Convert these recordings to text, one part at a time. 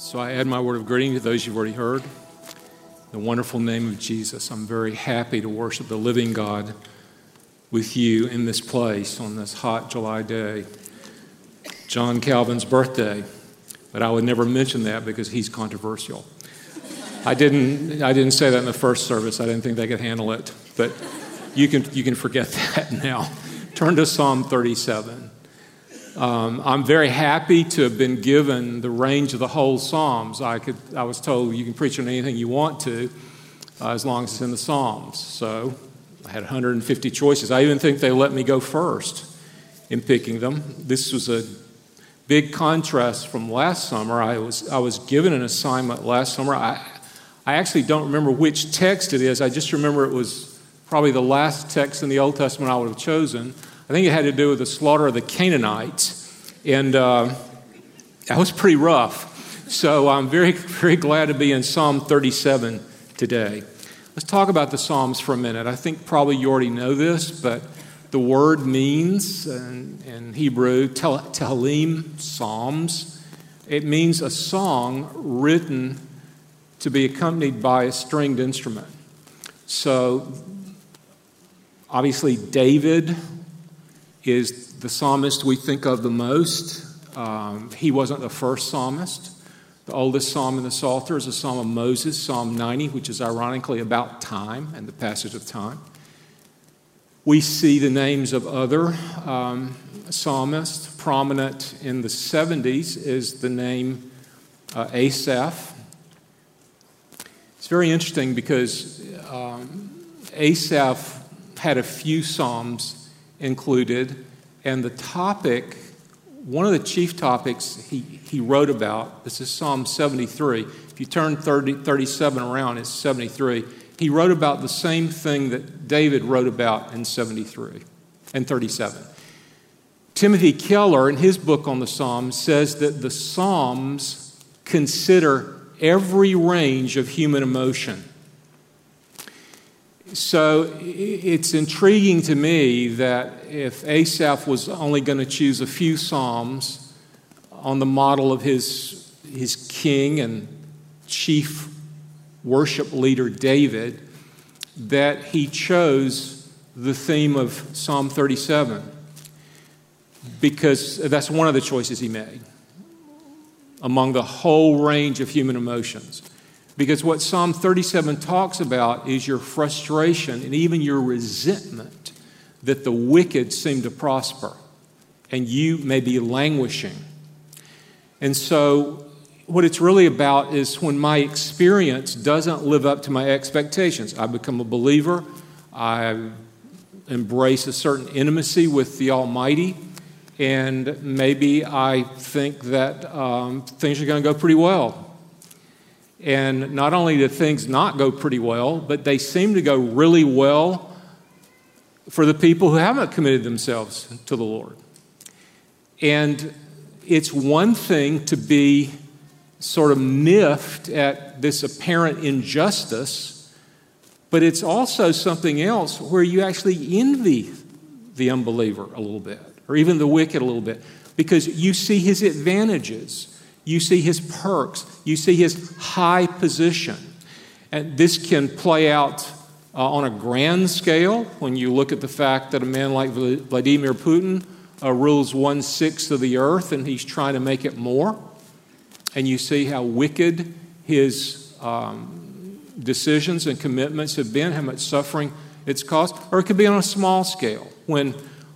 So I add my word of greeting to those you've already heard. In the wonderful name of Jesus, I'm very happy to worship the living God with you in this place on this hot July day. John Calvin's birthday, but I would never mention that because he's controversial. I didn't, I didn't say that in the first service. I didn't think they could handle it, but you can, you can forget that now. Turn to Psalm 37. Um, I'm very happy to have been given the range of the whole Psalms. I, could, I was told you can preach on anything you want to uh, as long as it's in the Psalms. So I had 150 choices. I even think they let me go first in picking them. This was a big contrast from last summer. I was, I was given an assignment last summer. I, I actually don't remember which text it is. I just remember it was probably the last text in the Old Testament I would have chosen. I think it had to do with the slaughter of the Canaanites. And uh, that was pretty rough. So I'm very, very glad to be in Psalm 37 today. Let's talk about the Psalms for a minute. I think probably you already know this, but the word means in, in Hebrew, Tehillim, Psalms. It means a song written to be accompanied by a stringed instrument. So, obviously, David is the psalmist we think of the most. Um, he wasn't the first psalmist. The oldest psalm in the Psalter is a psalm of Moses, Psalm 90, which is ironically about time and the passage of time. We see the names of other um, psalmists. Prominent in the 70s is the name uh, Asaph. It's very interesting because um, Asaph had a few psalms included, and the topic, one of the chief topics he, he wrote about, this is Psalm 73. If you turn 30, 37 around, it's 73. He wrote about the same thing that David wrote about in 73 and 37. Timothy Keller, in his book on the Psalms, says that the Psalms consider every range of human emotion. So it's intriguing to me that if Asaph was only going to choose a few Psalms on the model of his, his king and chief worship leader David, that he chose the theme of Psalm 37 because that's one of the choices he made among the whole range of human emotions. Because what Psalm 37 talks about is your frustration and even your resentment that the wicked seem to prosper and you may be languishing. And so, what it's really about is when my experience doesn't live up to my expectations. I become a believer, I embrace a certain intimacy with the Almighty, and maybe I think that um, things are going to go pretty well and not only do things not go pretty well, but they seem to go really well for the people who haven't committed themselves to the Lord. And it's one thing to be sort of miffed at this apparent injustice, but it's also something else where you actually envy the unbeliever a little bit, or even the wicked a little bit, because you see his advantages. You see his perks. You see his high position. And this can play out uh, on a grand scale when you look at the fact that a man like Vladimir Putin uh, rules one sixth of the earth and he's trying to make it more. And you see how wicked his um, decisions and commitments have been, how much suffering it's caused. Or it could be on a small scale when,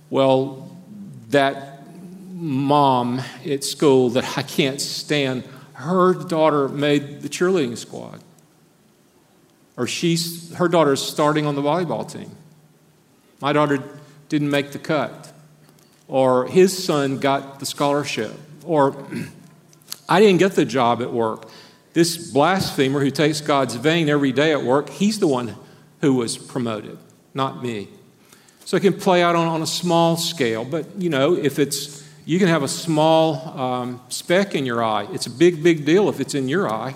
well, that mom at school that I can't stand, her daughter made the cheerleading squad. Or she's, her daughter's starting on the volleyball team. My daughter didn't make the cut. Or his son got the scholarship. Or I didn't get the job at work. This blasphemer who takes God's vain every day at work, he's the one who was promoted, not me. So it can play out on, on a small scale, but you know, if it's you can have a small um, speck in your eye. It's a big, big deal if it's in your eye.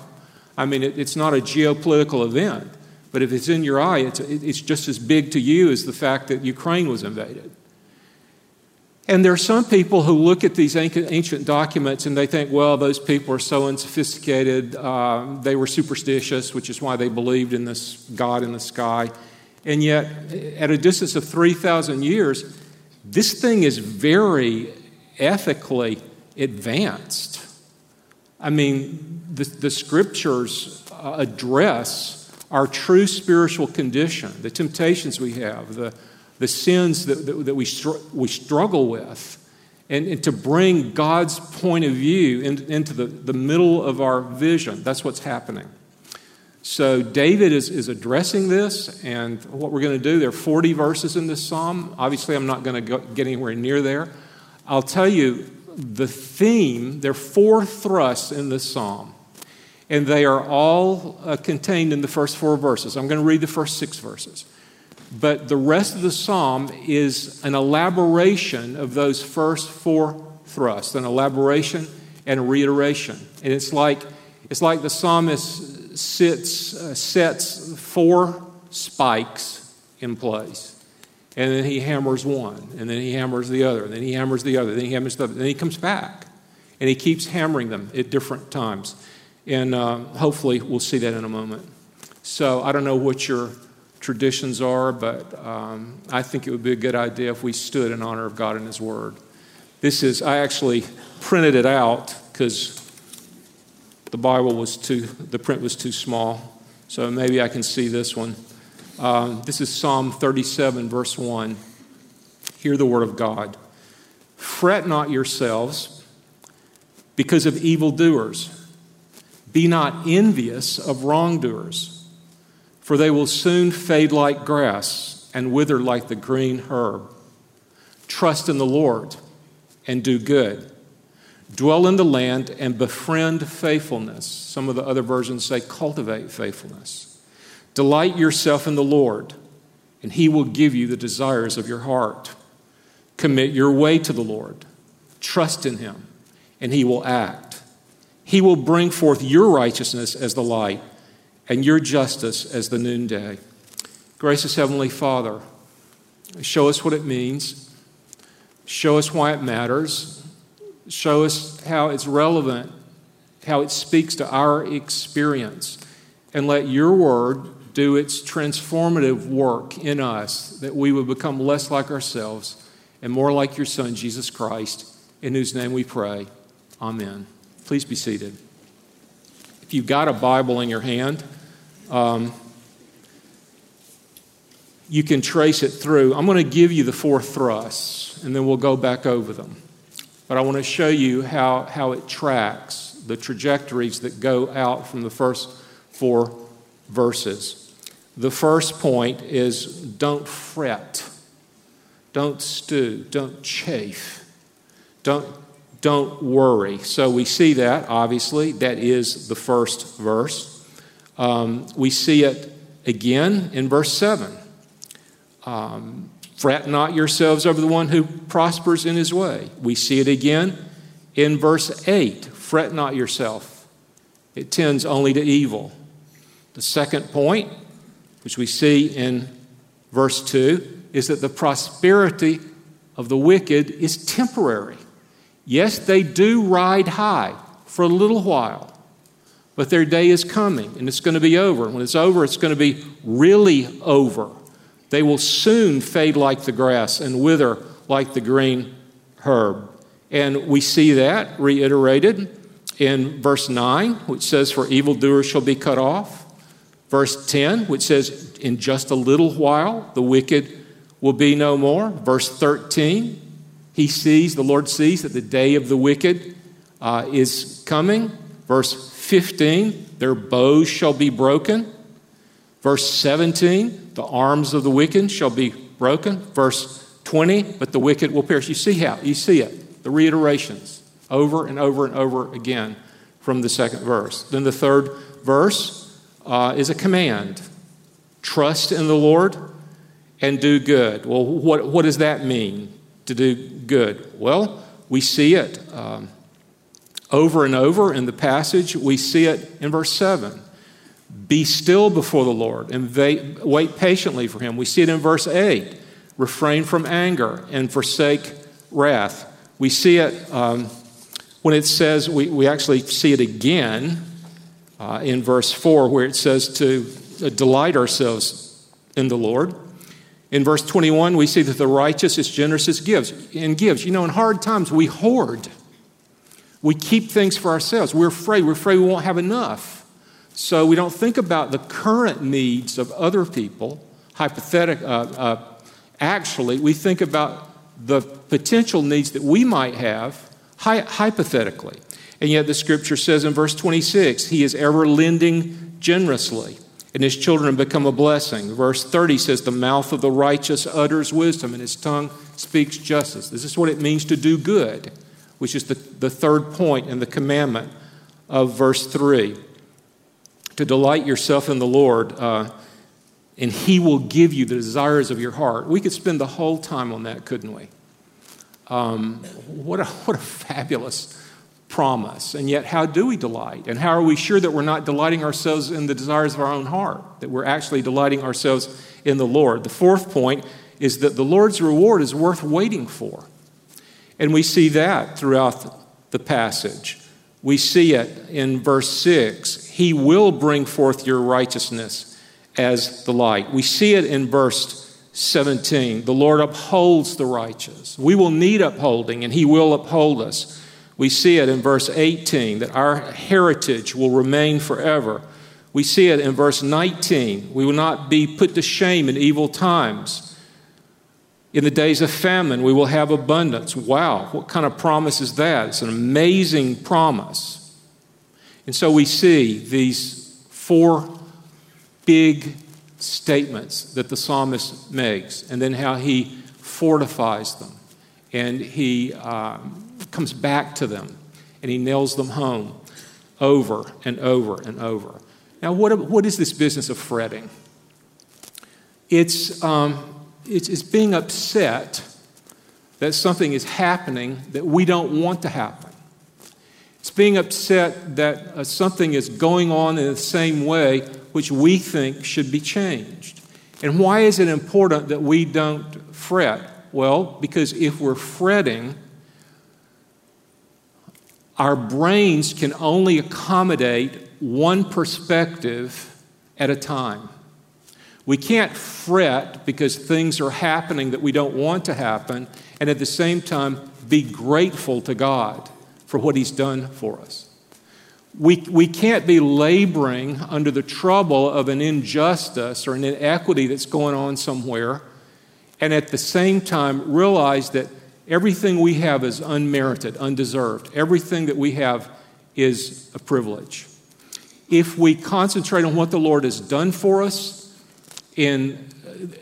I mean, it, it's not a geopolitical event, but if it's in your eye, it's, it's just as big to you as the fact that Ukraine was invaded. And there are some people who look at these ancient documents and they think, well, those people are so unsophisticated. Uh, they were superstitious, which is why they believed in this God in the sky. And yet, at a distance of 3,000 years, this thing is very ethically advanced. I mean, the, the scriptures uh, address our true spiritual condition, the temptations we have, the, the sins that, that, that we, str- we struggle with, and, and, to bring God's point of view in, into the, the middle of our vision. That's what's happening. So, David is, is addressing this, and what we're going to do, there are 40 verses in this psalm. Obviously, I'm not going to get anywhere near there. I'll tell you the theme, there are four thrusts in this psalm, and they are all uh, contained in the first four verses. I'm going to read the first six verses. But the rest of the psalm is an elaboration of those first four thrusts, an elaboration and a reiteration. And it's like, it's like the psalmist sits, uh, sets four spikes in place. And then he hammers one, and then he hammers the other, and then he hammers the other, then he hammers the other, then he comes back. And he keeps hammering them at different times. And uh, hopefully we'll see that in a moment. So I don't know what your traditions are, but um, I think it would be a good idea if we stood in honor of God and His Word. This is, I actually printed it out because the Bible was too, the print was too small. So maybe I can see this one. Um, this is Psalm 37, verse 1. Hear the word of God. Fret not yourselves because of evildoers. Be not envious of wrongdoers for they will soon fade like grass and wither like the green herb. Trust in the Lord and do good. Dwell in the land and befriend faithfulness. Some of the other versions say cultivate faithfulness. Delight yourself in the Lord, and he will give you the desires of your heart. Commit your way to the Lord. Trust in him, and he will act. He will bring forth your righteousness as the light and your justice as the noonday. Gracious Heavenly Father, show us what it means, show us why it matters, show us how it's relevant, how it speaks to our experience, and let your word do its transformative work in us that we would become less like ourselves and more like your Son, Jesus Christ, in whose name we pray. Amen. Please be seated. If you've got a Bible in your hand, um, you can trace it through. I'm going to give you the four thrusts, and then we'll go back over them. But I want to show you how, how it tracks the trajectories that go out from the first four verses. The first point is don't fret, don't stew, don't chafe, don't, don't worry. So we see that, obviously. That is the first verse. Um, we see it again in verse 7. Um, Fret not yourselves over the one who prospers in his way. We see it again in verse 8. Fret not yourself, it tends only to evil. The second point, which we see in verse 2, is that the prosperity of the wicked is temporary. Yes, they do ride high for a little while, but their day is coming and it's going to be over. When it's over, it's going to be really over. They will soon fade like the grass and wither like the green herb. And we see that reiterated in verse 9, which says, For evildoers shall be cut off. Verse 10, which says, In just a little while the wicked will be no more. Verse 13, he sees, the Lord sees that the day of the wicked uh, is coming. Verse 15, their bows shall be broken. Verse 17, the arms of the wicked shall be broken. Verse 20, but the wicked will perish. You see how? You see it. The reiterations over and over and over again from the second verse. Then the third verse uh, is a command trust in the Lord and do good. Well, what, what does that mean to do good? Well, we see it. Um, over and over in the passage, we see it in verse 7. Be still before the Lord and wait patiently for him. We see it in verse 8. Refrain from anger and forsake wrath. We see it um, when it says, we, we actually see it again uh, in verse 4, where it says to uh, delight ourselves in the Lord. In verse 21, we see that the righteous is generous as gives and gives. You know, in hard times, we hoard. We keep things for ourselves. We're afraid. We're afraid we won't have enough. So we don't think about the current needs of other people. Hypothetic, uh, uh, actually, we think about the potential needs that we might have hy- hypothetically. And yet the scripture says in verse 26, He is ever lending generously and his children become a blessing. Verse 30 says, The mouth of the righteous utters wisdom, and his tongue speaks justice. This is what it means to do good, which is the, the third point in the commandment of verse 3. To delight yourself in the Lord, uh, and he will give you the desires of your heart. We could spend the whole time on that, couldn't we? Um, what, a, what a fabulous promise. And yet, how do we delight? And how are we sure that we're not delighting ourselves in the desires of our own heart, that we're actually delighting ourselves in the Lord? The fourth point is that the Lord's reward is worth waiting for. And we see that throughout the passage. We see it in verse 6 He will bring forth your righteousness as the light. We see it in verse 17. The Lord upholds the righteous. We will need upholding, and He will uphold us. We see it in verse 18 that our heritage will remain forever. We see it in verse 19. We will not be put to shame in evil times. In the days of famine, we will have abundance. Wow, what kind of promise is that? It's an amazing promise. And so we see these four big statements that the psalmist makes, and then how he fortifies them. And he. Um, comes back to them and he nails them home over and over and over. Now, what, what is this business of fretting? It's, um, it's, it's being upset that something is happening that we don't want to happen. It's being upset that uh, something is going on in the same way which we think should be changed. And why is it important that we don't fret? Well, because if we're fretting, our brains can only accommodate one perspective at a time. We can't fret because things are happening that we don't want to happen, and at the same time, be grateful to God for what He's done for us. We, we can't be laboring under the trouble of an injustice or an inequity that's going on somewhere, and at the same time realize that Everything we have is unmerited, undeserved. Everything that we have is a privilege. If we concentrate on what the Lord has done for us in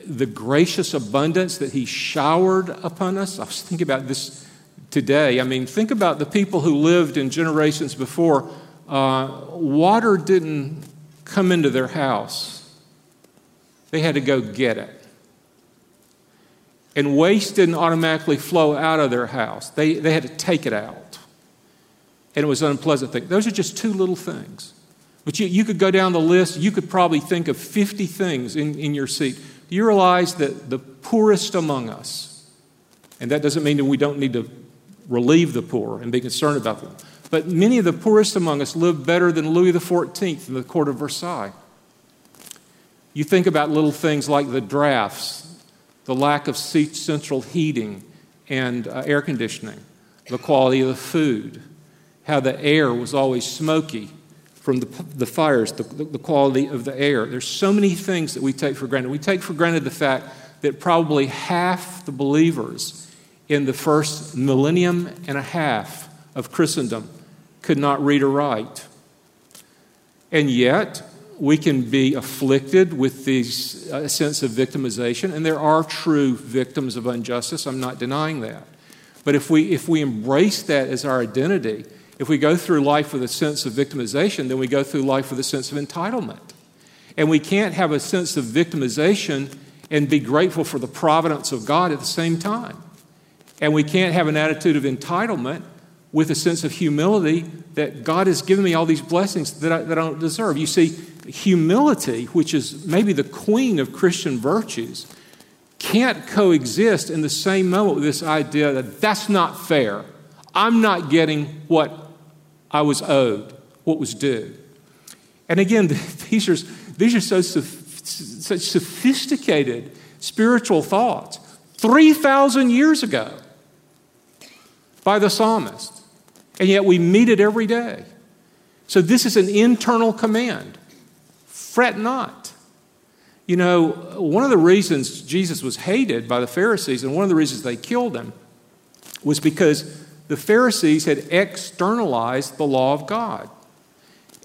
the gracious abundance that He showered upon us, I was thinking about this today. I mean, think about the people who lived in generations before. Uh, water didn't come into their house, they had to go get it. And waste didn't automatically flow out of their house, they, they had to take it out. And it was an unpleasant thing. Those are just two little things. But you, you could go down the list, you could probably think of 50 things in, in your seat. Do you realize that the poorest among us, and that doesn't mean that we don't need to relieve the poor and be concerned about them, but many of the poorest among us live better than Louis XIV in the court of Versailles. You think about little things like the drafts the lack of central heating and uh, air conditioning, the quality of the food, how the air was always smoky from the, the fires, the, the quality of the air. There's so many things that we take for granted. We take for granted the fact that probably half the believers in the first millennium and a half of Christendom could not read or write. And yet, we can be afflicted with this uh, sense of victimization, and there are true victims of injustice. I'm not denying that. But if we, if we embrace that as our identity, if we go through life with a sense of victimization, then we go through life with a sense of entitlement. And we can't have a sense of victimization and be grateful for the providence of God at the same time. And we can't have an attitude of entitlement with a sense of humility that God has given me all these blessings that I, that I don't deserve. You see, humility, which is maybe the queen of Christian virtues, can't coexist in the same moment with this idea that that's not fair. I'm not getting what I was owed, what was due. And again, these are, these are so, such sophisticated spiritual thoughts 3,000 years ago by the psalmist. And yet we meet it every day. So this is an internal command fret not. You know, one of the reasons Jesus was hated by the Pharisees, and one of the reasons they killed him, was because the Pharisees had externalized the law of God.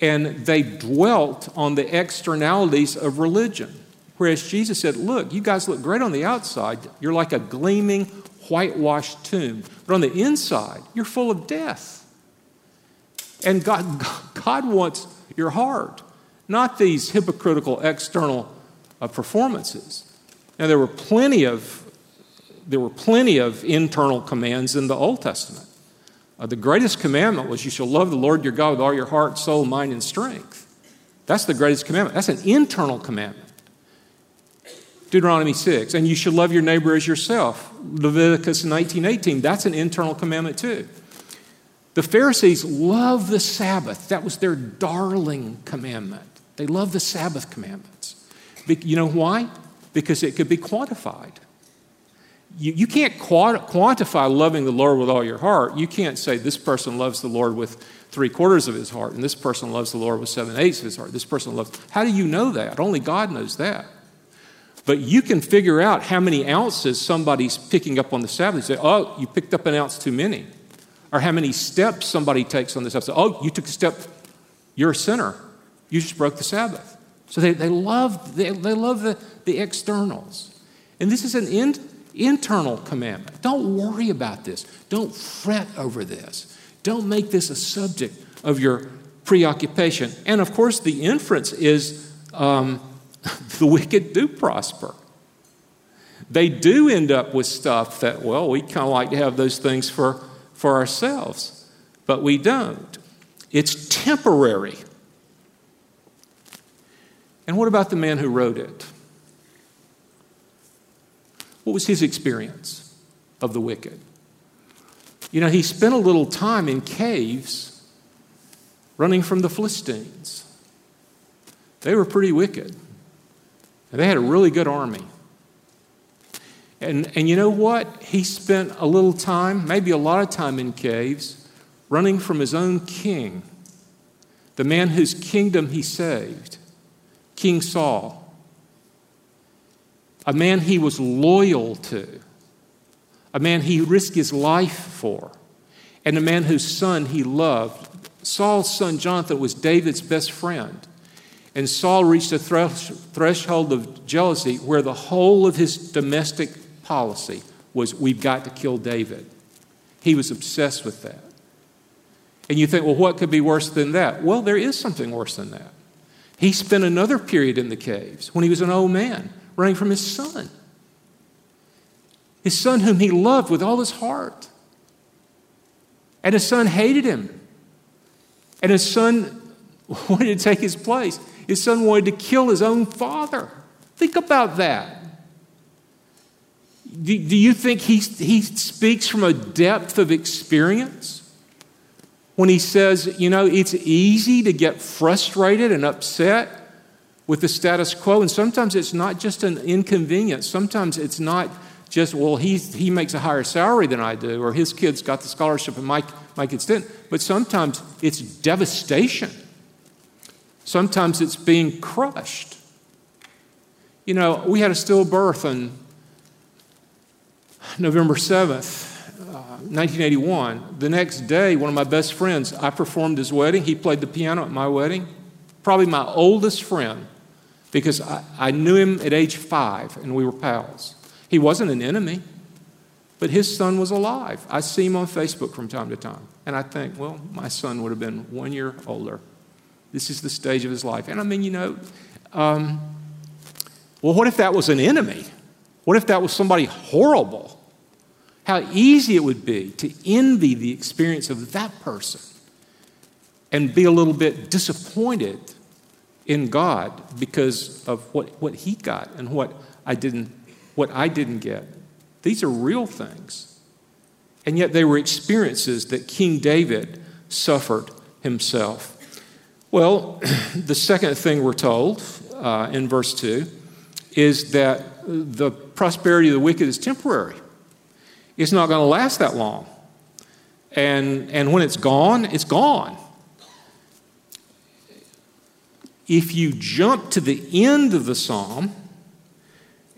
And they dwelt on the externalities of religion. Whereas Jesus said, Look, you guys look great on the outside. You're like a gleaming, whitewashed tomb. But on the inside, you're full of death. And God, God wants your heart, not these hypocritical external uh, performances. Now, there were plenty of there were plenty of internal commands in the Old Testament. Uh, the greatest commandment was you shall love the Lord your God with all your heart, soul, mind, and strength. That's the greatest commandment. That's an internal commandment. Deuteronomy 6, and you should love your neighbor as yourself. Leviticus 19:18, that's an internal commandment too. The Pharisees love the Sabbath. That was their darling commandment. They love the Sabbath commandments. You know why? Because it could be quantified. You, you can't quantify loving the Lord with all your heart. You can't say this person loves the Lord with three quarters of his heart, and this person loves the Lord with seven eighths of his heart. This person loves. How do you know that? Only God knows that. But you can figure out how many ounces somebody's picking up on the Sabbath. You say, oh, you picked up an ounce too many. Or how many steps somebody takes on the Sabbath. Say, Oh, you took a step, you're a sinner. You just broke the Sabbath. So they, they love, they, they love the, the externals. And this is an in, internal commandment. Don't worry about this. Don't fret over this. Don't make this a subject of your preoccupation. And of course, the inference is um, the wicked do prosper. They do end up with stuff that, well, we kind of like to have those things for, for ourselves, but we don't. It's temporary. And what about the man who wrote it? What was his experience of the wicked? You know, he spent a little time in caves running from the Philistines. They were pretty wicked. And they had a really good army. And, and you know what? He spent a little time, maybe a lot of time in caves, running from his own king, the man whose kingdom he saved, King Saul a man he was loyal to, a man he risked his life for, and a man whose son he loved. Saul's son Jonathan was David's best friend. And Saul reached a threshold of jealousy where the whole of his domestic policy was we've got to kill David. He was obsessed with that. And you think, well, what could be worse than that? Well, there is something worse than that. He spent another period in the caves when he was an old man running from his son. His son, whom he loved with all his heart. And his son hated him. And his son wanted to take his place. His son wanted to kill his own father. Think about that. Do, do you think he, he speaks from a depth of experience? When he says, you know, it's easy to get frustrated and upset with the status quo. And sometimes it's not just an inconvenience. Sometimes it's not just, well, he, he makes a higher salary than I do, or his kids got the scholarship and my, my kids didn't. But sometimes it's devastation. Sometimes it's being crushed. You know, we had a stillbirth on November 7th, uh, 1981. The next day, one of my best friends, I performed his wedding. He played the piano at my wedding. Probably my oldest friend because I, I knew him at age five and we were pals. He wasn't an enemy, but his son was alive. I see him on Facebook from time to time, and I think, well, my son would have been one year older. This is the stage of his life. And I mean, you know, um, well, what if that was an enemy? What if that was somebody horrible? How easy it would be to envy the experience of that person and be a little bit disappointed in God because of what, what He got and what I didn't what I didn't get. These are real things. And yet they were experiences that King David suffered himself. Well, the second thing we're told uh, in verse 2 is that the prosperity of the wicked is temporary. It's not going to last that long. And, and when it's gone, it's gone. If you jump to the end of the psalm,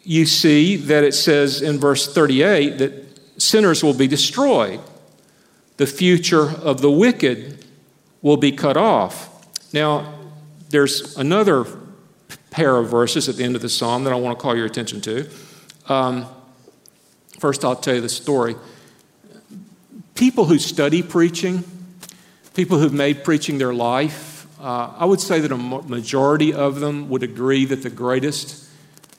you see that it says in verse 38 that sinners will be destroyed. The future of the wicked will be cut off. Now, there's another pair of verses at the end of the psalm that I want to call your attention to. Um, first, I'll tell you the story. People who study preaching, people who've made preaching their life, uh, I would say that a majority of them would agree that the greatest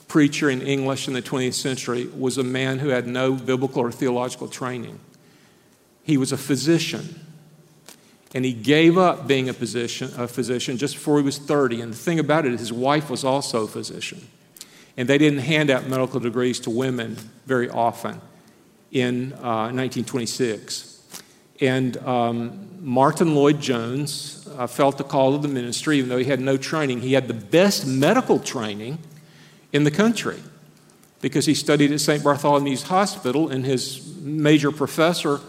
preacher in English in the 20th century was a man who had no biblical or theological training. He was a physician. And he gave up being a physician, a physician just before he was 30. And the thing about it is, his wife was also a physician. And they didn't hand out medical degrees to women very often in uh, 1926. And um, Martyn Lloyd Jones uh, felt the call of the ministry, even though he had no training. He had the best medical training in the country because he studied at St. Bartholomew's Hospital, and his major professor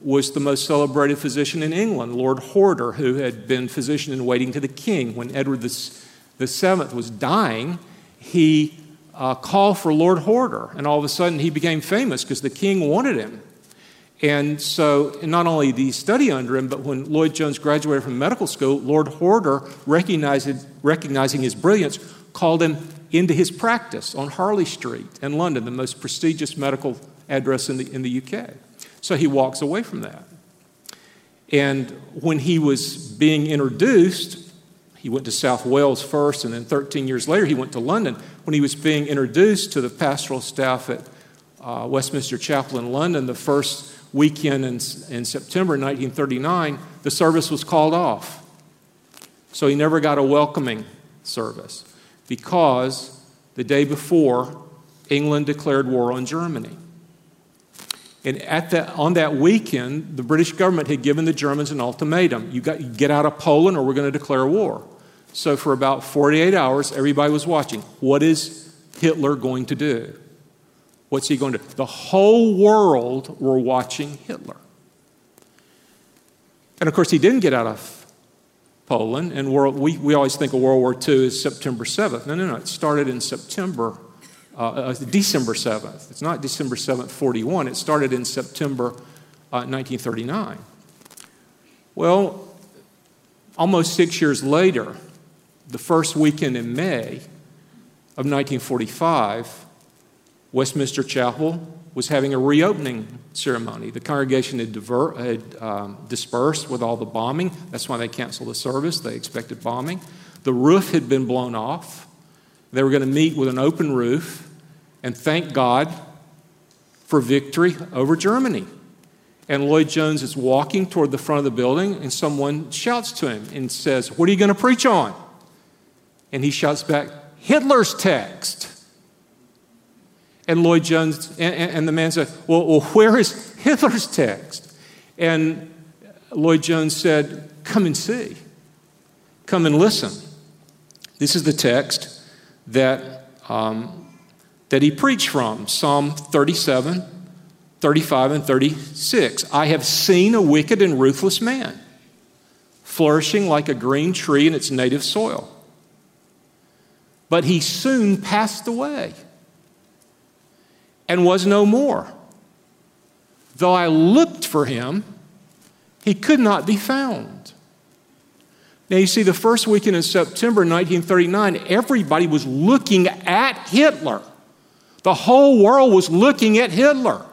was the most celebrated physician in England, Lord Horder, who had been physician in waiting to the king. When Edward VII was dying, he uh, called for Lord Horder, and all of a sudden he became famous because the king wanted him. And so, not only did he study under him, but when Lloyd Jones graduated from medical school, Lord Horder, recognizing his brilliance, called him into his practice on Harley Street in London, the most prestigious medical address in the, in the UK. So he walks away from that. And when he was being introduced, he went to South Wales first, and then 13 years later, he went to London. When he was being introduced to the pastoral staff at uh, Westminster Chapel in London, the first weekend in, in September 1939, the service was called off. So he never got a welcoming service because the day before, England declared war on Germany. And at that, on that weekend, the British government had given the Germans an ultimatum you, got, you get out of Poland or we're going to declare war. So, for about 48 hours, everybody was watching. What is Hitler going to do? What's he going to do? The whole world were watching Hitler. And of course, he didn't get out of Poland. And world, we, we always think of World War II as September 7th. No, no, no. It started in September, uh, uh, December 7th. It's not December 7th, 41. It started in September uh, 1939. Well, almost six years later, the first weekend in May of 1945, Westminster Chapel was having a reopening ceremony. The congregation had, diver- had um, dispersed with all the bombing. That's why they canceled the service. They expected bombing. The roof had been blown off. They were going to meet with an open roof and thank God for victory over Germany. And Lloyd Jones is walking toward the front of the building, and someone shouts to him and says, What are you going to preach on? And he shouts back, Hitler's text. And Lloyd Jones, and, and the man said, well, well, where is Hitler's text? And Lloyd Jones said, Come and see. Come and listen. This is the text that, um, that he preached from Psalm 37, 35, and 36. I have seen a wicked and ruthless man flourishing like a green tree in its native soil. But he soon passed away and was no more. Though I looked for him, he could not be found. Now, you see, the first weekend in September 1939, everybody was looking at Hitler. The whole world was looking at Hitler.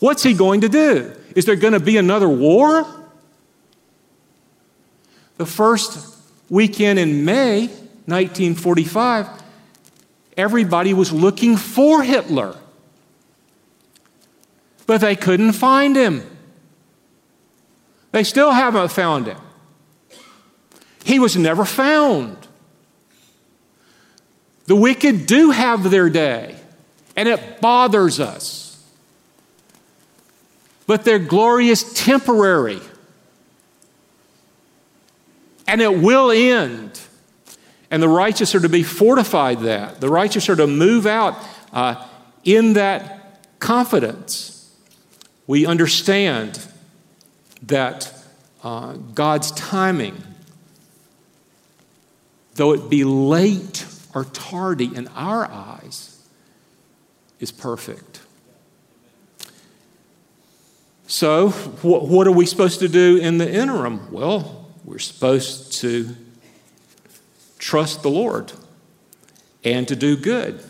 What's he going to do? Is there going to be another war? The first weekend in May 1945, everybody was looking for Hitler but they couldn't find him. They still haven't found him. He was never found. The wicked do have their day, and it bothers us. But their glory is temporary, and it will end. And the righteous are to be fortified that. The righteous are to move out uh, in that confidence. We understand that uh, God's timing, though it be late or tardy in our eyes, is perfect. So, wh- what are we supposed to do in the interim? Well, we're supposed to trust the Lord and to do good.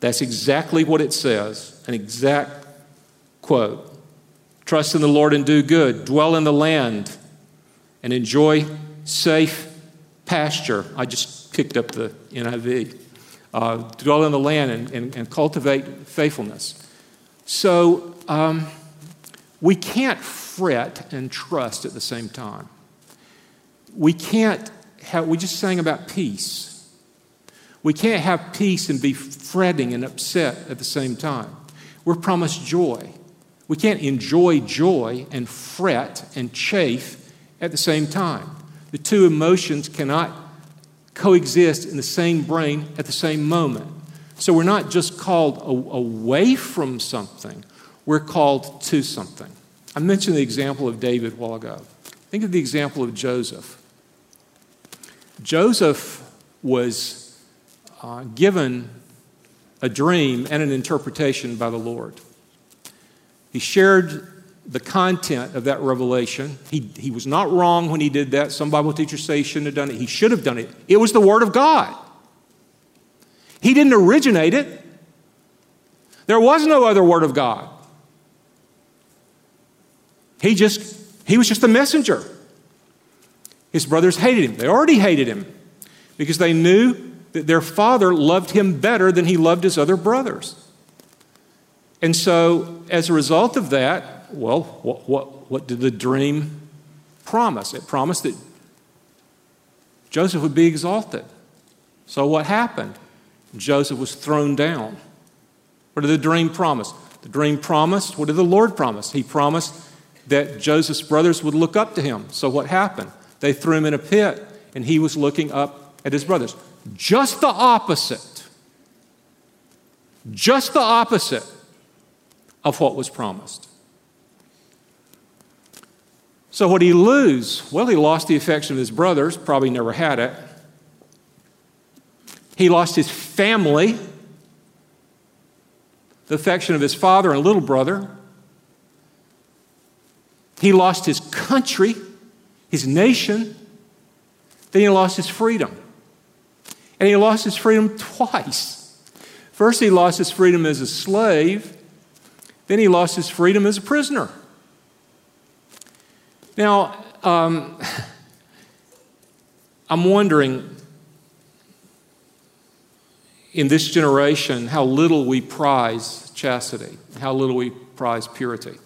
That's exactly what it says, an exact quote. Trust in the Lord and do good, dwell in the land and enjoy safe pasture. I just picked up the NIV. Uh, dwell in the land and, and, and cultivate faithfulness. So um, we can't fret and trust at the same time. We can't have, we just sang about peace. We can't have peace and be fretting and upset at the same time. We're promised joy. We can't enjoy joy and fret and chafe at the same time. The two emotions cannot coexist in the same brain at the same moment. So we're not just called away from something, we're called to something. I mentioned the example of David a while ago. Think of the example of Joseph. Joseph was uh, given a dream and an interpretation by the Lord. He shared the content of that revelation. He, he was not wrong when he did that. Some Bible teachers say he shouldn't have done it. He should have done it. It was the Word of God. He didn't originate it, there was no other Word of God. He just, he was just a messenger. His brothers hated him. They already hated him because they knew that their father loved him better than he loved his other brothers. And so, as a result of that, well, what, what, what did the dream promise? It promised that Joseph would be exalted. So, what happened? Joseph was thrown down. What did the dream promise? The dream promised, what did the Lord promise? He promised that Joseph's brothers would look up to him. So, what happened? They threw him in a pit, and he was looking up at his brothers. Just the opposite. Just the opposite of what was promised. So, what did he lose? Well, he lost the affection of his brothers, probably never had it. He lost his family, the affection of his father and little brother. He lost his country his nation, then he lost his freedom. And he lost his freedom twice. First, he lost his freedom as a slave, then, he lost his freedom as a prisoner. Now, um, I'm wondering in this generation how little we prize chastity, how little we prize purity.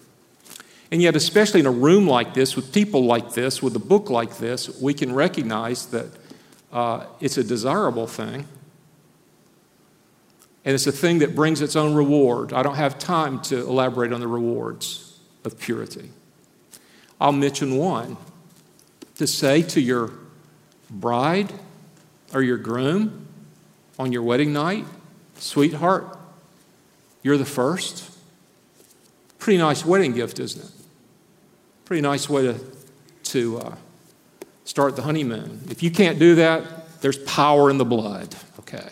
And yet, especially in a room like this, with people like this, with a book like this, we can recognize that uh, it's a desirable thing. And it's a thing that brings its own reward. I don't have time to elaborate on the rewards of purity. I'll mention one to say to your bride or your groom on your wedding night, sweetheart, you're the first. Pretty nice wedding gift, isn't it? Pretty nice way to, to uh, start the honeymoon. If you can't do that, there's power in the blood, okay?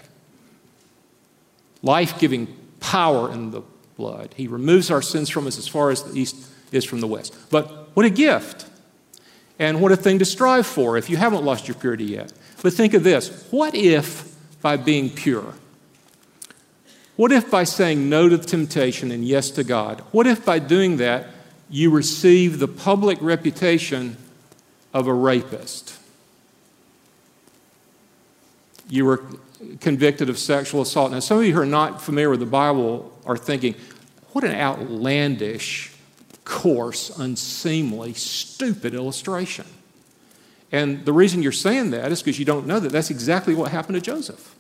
Life giving power in the blood. He removes our sins from us as far as the east is from the west. But what a gift! And what a thing to strive for if you haven't lost your purity yet. But think of this what if by being pure, what if by saying no to temptation and yes to God? What if by doing that you receive the public reputation of a rapist? You were convicted of sexual assault. Now, some of you who are not familiar with the Bible are thinking, what an outlandish, coarse, unseemly, stupid illustration. And the reason you're saying that is because you don't know that that's exactly what happened to Joseph.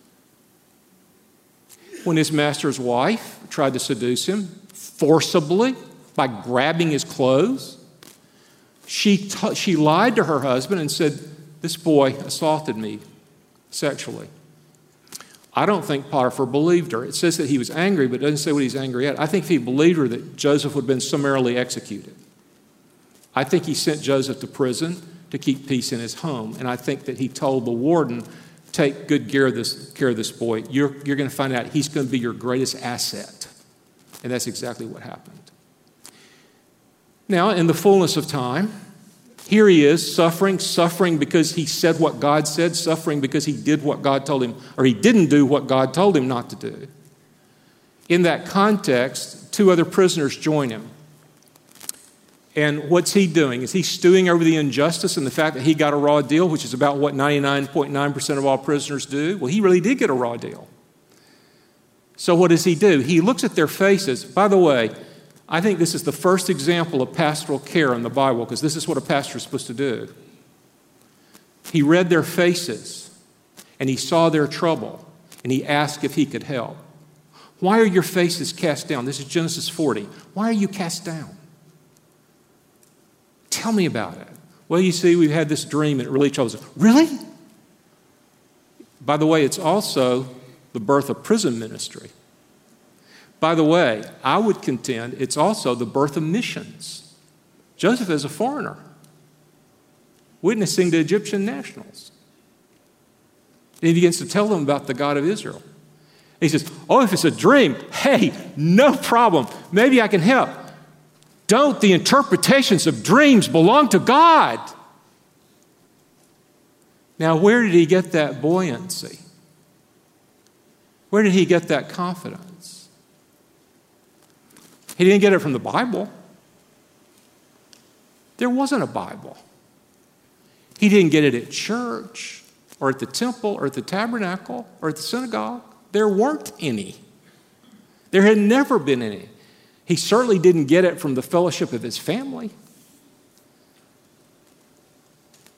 when his master's wife tried to seduce him forcibly by grabbing his clothes. She, t- she lied to her husband and said, This boy assaulted me sexually. I don't think Potiphar believed her. It says that he was angry, but it doesn't say what he's angry at. I think if he believed her, that Joseph would have been summarily executed. I think he sent Joseph to prison to keep peace in his home. And I think that he told the warden, take good care of this, care of this boy. You're, you're going to find out he's going to be your greatest asset. And that's exactly what happened. Now, in the fullness of time, here he is suffering, suffering because he said what God said, suffering because he did what God told him, or he didn't do what God told him not to do. In that context, two other prisoners join him. And what's he doing? Is he stewing over the injustice and the fact that he got a raw deal, which is about what 99.9% of all prisoners do? Well, he really did get a raw deal. So, what does he do? He looks at their faces. By the way, I think this is the first example of pastoral care in the Bible because this is what a pastor is supposed to do. He read their faces and he saw their trouble and he asked if he could help. Why are your faces cast down? This is Genesis 40. Why are you cast down? Tell me about it. Well, you see, we've had this dream and it really troubles us. Really? By the way, it's also the birth of prison ministry. By the way, I would contend it's also the birth of missions. Joseph is a foreigner, witnessing to Egyptian nationals. And he begins to tell them about the God of Israel. he says, Oh, if it's a dream, hey, no problem. Maybe I can help. Don't the interpretations of dreams belong to God? Now, where did he get that buoyancy? Where did he get that confidence? He didn't get it from the Bible. There wasn't a Bible. He didn't get it at church or at the temple or at the tabernacle or at the synagogue. There weren't any. There had never been any. He certainly didn't get it from the fellowship of his family.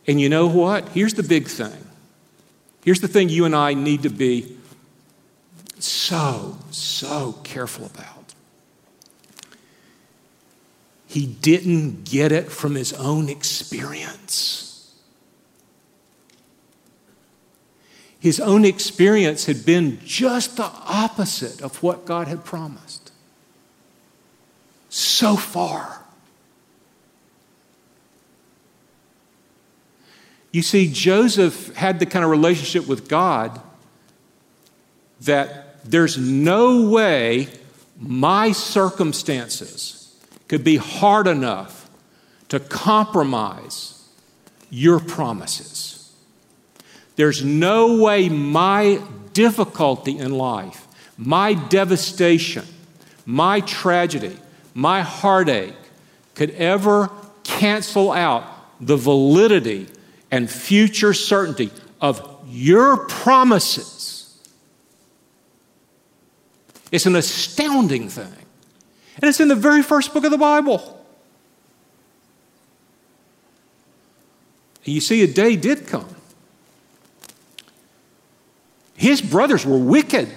And you know what? Here's the big thing. Here's the thing you and I need to be so, so careful about. He didn't get it from his own experience. His own experience had been just the opposite of what God had promised so far. You see, Joseph had the kind of relationship with God that there's no way my circumstances could be hard enough to compromise your promises. There's no way my difficulty in life, my devastation, my tragedy, my heartache could ever cancel out the validity and future certainty of your promises. It's an astounding thing. And it's in the very first book of the Bible. And you see, a day did come. His brothers were wicked.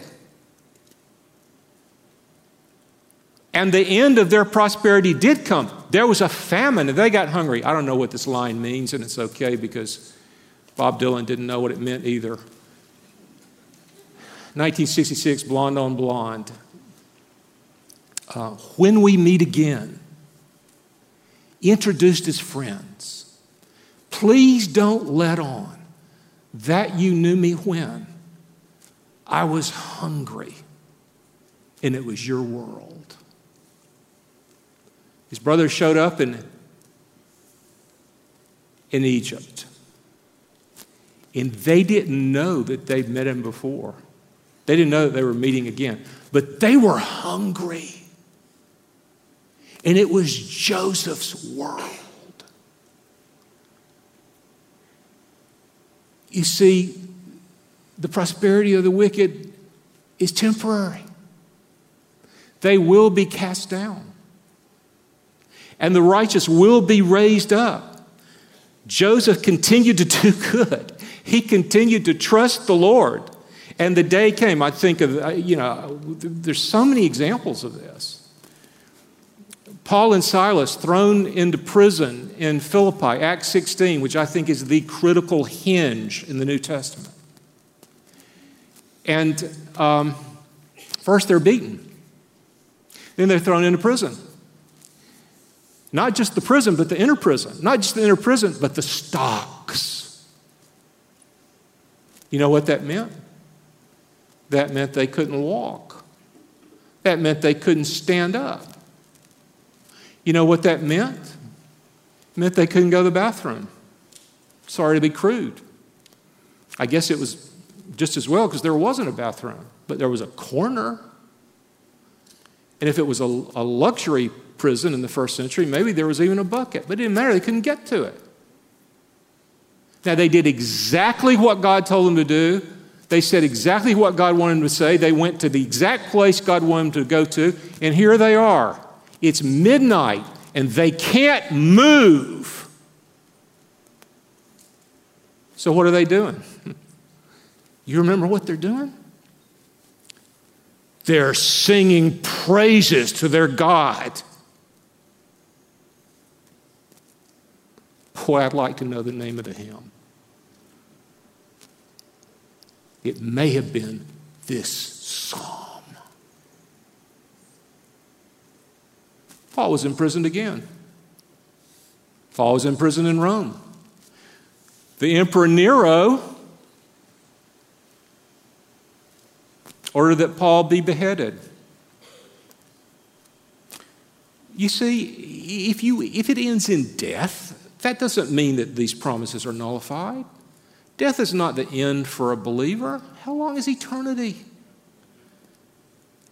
And the end of their prosperity did come. There was a famine and they got hungry. I don't know what this line means, and it's okay because Bob Dylan didn't know what it meant either. 1966, Blonde on Blonde. Uh, when we meet again, introduced as friends, please don't let on that you knew me when I was hungry and it was your world. His brothers showed up in, in Egypt. And they didn't know that they'd met him before. They didn't know that they were meeting again. But they were hungry. And it was Joseph's world. You see, the prosperity of the wicked is temporary, they will be cast down and the righteous will be raised up. Joseph continued to do good. He continued to trust the Lord. And the day came, I think of, uh, you know, there's so many examples of this. Paul and Silas thrown into prison in Philippi, Acts 16, which I think is the critical hinge in the New Testament. And um, first they're beaten, then they're thrown into prison. Not just the prison, but the inner prison. Not just the inner prison, but the stocks. You know what that meant? That meant they couldn't walk. That meant they couldn't stand up. You know what that meant? It meant they couldn't go to the bathroom. Sorry to be crude. I guess it was just as well because there wasn't a bathroom, but there was a corner. And if it was a, a, luxury prison in the first century, maybe there was even a bucket, but it didn't matter. They couldn't get to it. Now, they did exactly what God told them to do. They said exactly what God wanted them to say. They went to the exact place God wanted them to go to, and here they are. It's midnight, and they can't move. So, what are they doing? You remember what they're doing? They're singing praises to their God. Boy, I'd like to know the name of the hymn. It may have been this psalm. Paul was imprisoned again. Paul was imprisoned in Rome. The Emperor Nero ordered that Paul be beheaded. You see, if, you, if it ends in death, that doesn't mean that these promises are nullified. Death is not the end for a believer. How long is eternity?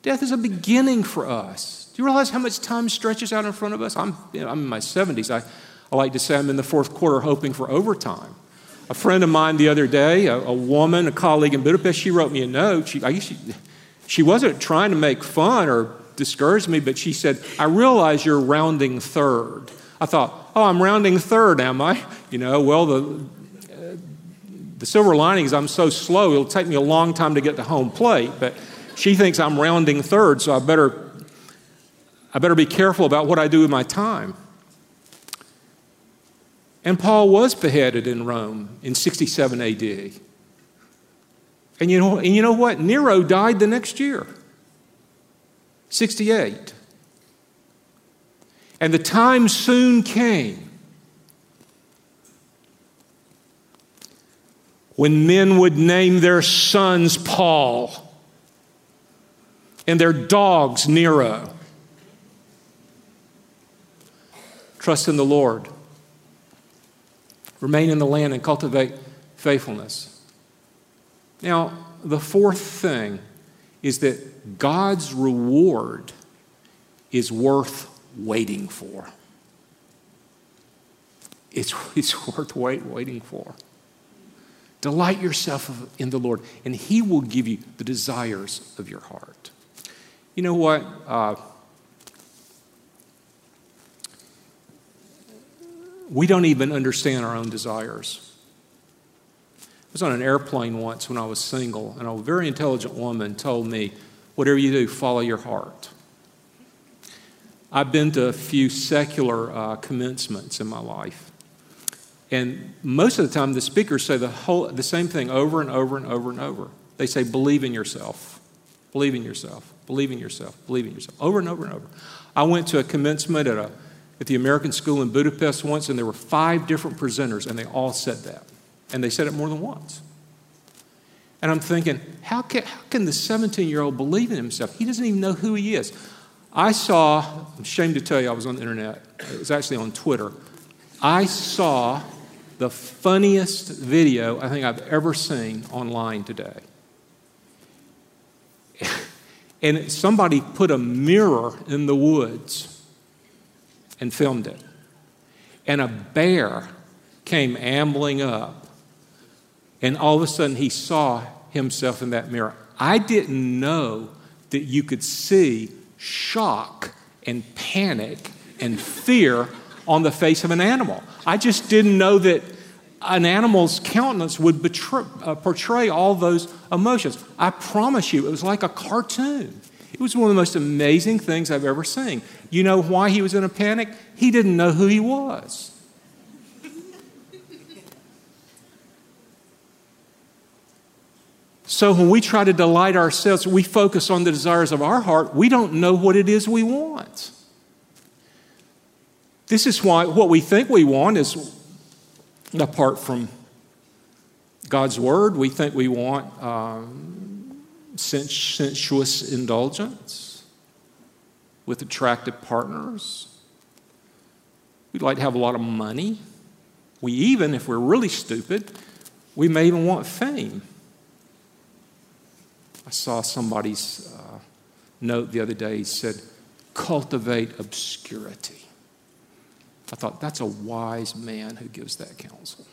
Death is a beginning for us. Do you realize how much time stretches out in front of us? I'm, you know, I'm in my 70s. I, I like to say I'm in the fourth quarter hoping for overtime. A friend of mine the other day, a, a woman, a colleague in Budapest, she wrote me a note. She, I, she, wasn't trying to make fun or discourage me, but she said, I realize you're rounding third. I thought, oh, I'm rounding third, am I? You know, well, the, the silver lining is I'm so slow, it'll take me a long time to get to home plate. But she thinks I'm rounding third, so I better, I better be careful about what I do with my time. And Paul was beheaded in Rome in 67 AD. And you know, and you know what? Nero died the next year, 68. And the time soon came when men would name their sons Paul and their dogs Nero. Trust in the Lord remain in the land and cultivate faithfulness. Now, the fourth thing is that God's reward is worth waiting for. It's, it's worth wait, waiting for. Delight yourself in the Lord, and He will give you the desires of your heart. You know what? Uh, we don't even understand our own desires. I was on an airplane once when I was single, and a very intelligent woman told me, Whatever you do, follow your heart. I've been to a few secular uh, commencements in my life. And most of the time, the speakers say the, whole, the same thing over and over and over and over. They say, believe in yourself, believe in yourself, believe in yourself, believe in yourself, over and over and over. I went to a commencement at a at the American School in Budapest once, and there were five different presenters, and they all said that. And they said it more than once. And I'm thinking, how can, how can the 17 year old believe in himself? He doesn't even know who he is. I saw, I'm ashamed to tell you, I was on the internet, it was actually on Twitter. I saw the funniest video I think I've ever seen online today. and somebody put a mirror in the woods and filmed it. And a bear came ambling up, and all of a sudden he saw himself in that mirror. I didn't know that you could see shock and panic and fear on the face of an animal. I just didn't know that an animal's countenance would betray, uh, portray all those emotions. I promise you, it was like a cartoon. It was one of the most amazing things I've ever seen. You know why he was in a panic? He didn't know who he was. So when we try to delight ourselves, we focus on the desires of our heart, we don't know what it is we want. This is why what we think we want is apart from God's word, we think we want um, sensuous indulgence with attractive partners. We'd like to have a lot of money. We even, if we're really stupid, we may even want fame. I saw somebody's uh, note the other day, said, cultivate obscurity. I thought, that's a wise man who gives that counsel.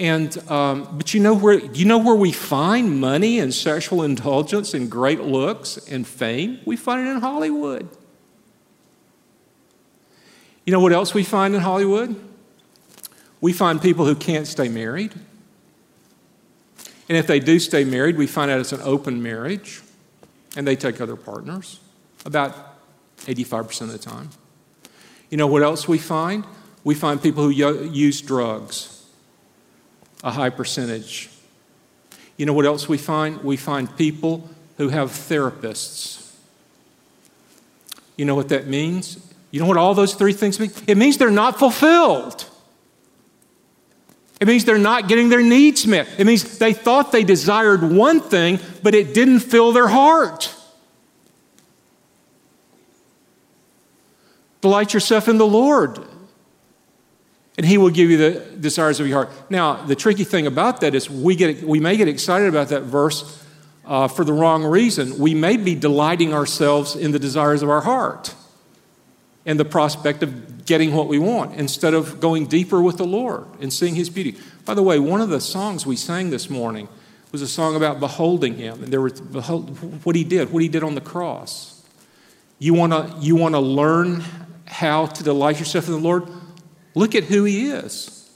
And, um, but you know where, you know where we find money and sexual indulgence and great looks and fame? We find it in Hollywood. You know what else we find in Hollywood? We find people who can't stay married. And if they do stay married, we find out it's an open marriage and they take other partners about 85% of the time. You know what else we find? We find people who use drugs, a high percentage. You know what else we find? We find people who have therapists. You know what that means? You know what all those three things mean? It means they're not fulfilled. It means they're not getting their needs met. It means they thought they desired one thing, but it didn't fill their heart. Delight yourself in the Lord, and He will give you the desires of your heart. Now, the tricky thing about that is we, get, we may get excited about that verse uh, for the wrong reason. We may be delighting ourselves in the desires of our heart and the prospect of getting what we want instead of going deeper with the Lord and seeing His beauty. By the way, one of the songs we sang this morning was a song about beholding Him and there was behold, what He did, what He did on the cross. You want to you want to learn how to delight yourself in the Lord? Look at who He is.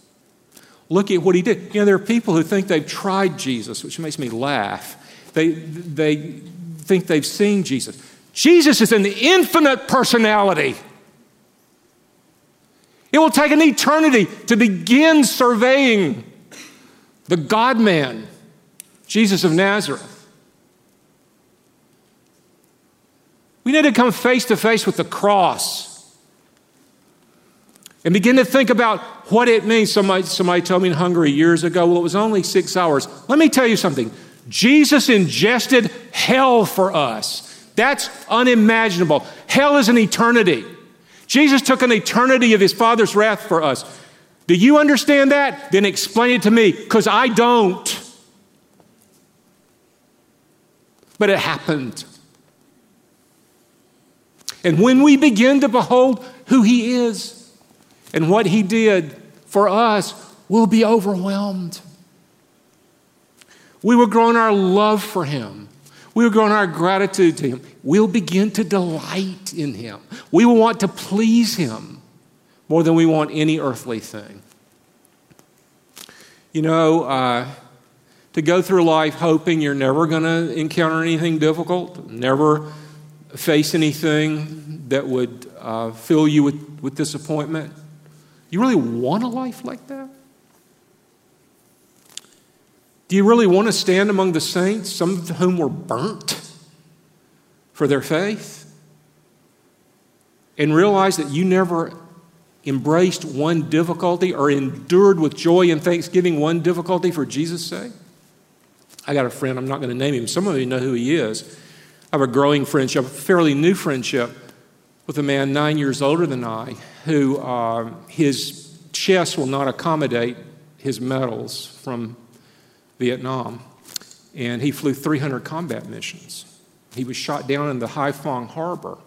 Look at what He did. You know, there are people who think they've tried Jesus, which makes me laugh. They they think they've seen Jesus. Jesus is an infinite personality. It will take an eternity to begin surveying the God man, Jesus of Nazareth. We need to come face to face with the cross and begin to think about what it means. Somebody, somebody told me in Hungary years ago, well, it was only six hours. Let me tell you something Jesus ingested hell for us. That's unimaginable. Hell is an eternity. Jesus took an eternity of his Father's wrath for us. Do you understand that? Then explain it to me, because I don't. But it happened. And when we begin to behold who he is and what he did for us, we'll be overwhelmed. We will grow in our love for him. We will grow in our gratitude to him we'll begin to delight in Him. We will want to please Him more than we want any earthly thing. You know, uh, to go through life hoping you're never going to encounter anything difficult, never face anything that would uh, fill you with, with disappointment. You really want a life like that? Do you really want to stand among the saints, some of whom were burnt? for their faith and realize that you never embraced one difficulty or endured with joy and thanksgiving one difficulty for Jesus' sake? I got a friend, I'm not going to name him. Some of you know who he is. I have a growing friendship, a fairly new friendship with a man nine years older than I who uh, his chest will not accommodate his medals from Vietnam. And he flew 300 combat missions. He was shot down in the Haiphong harbor,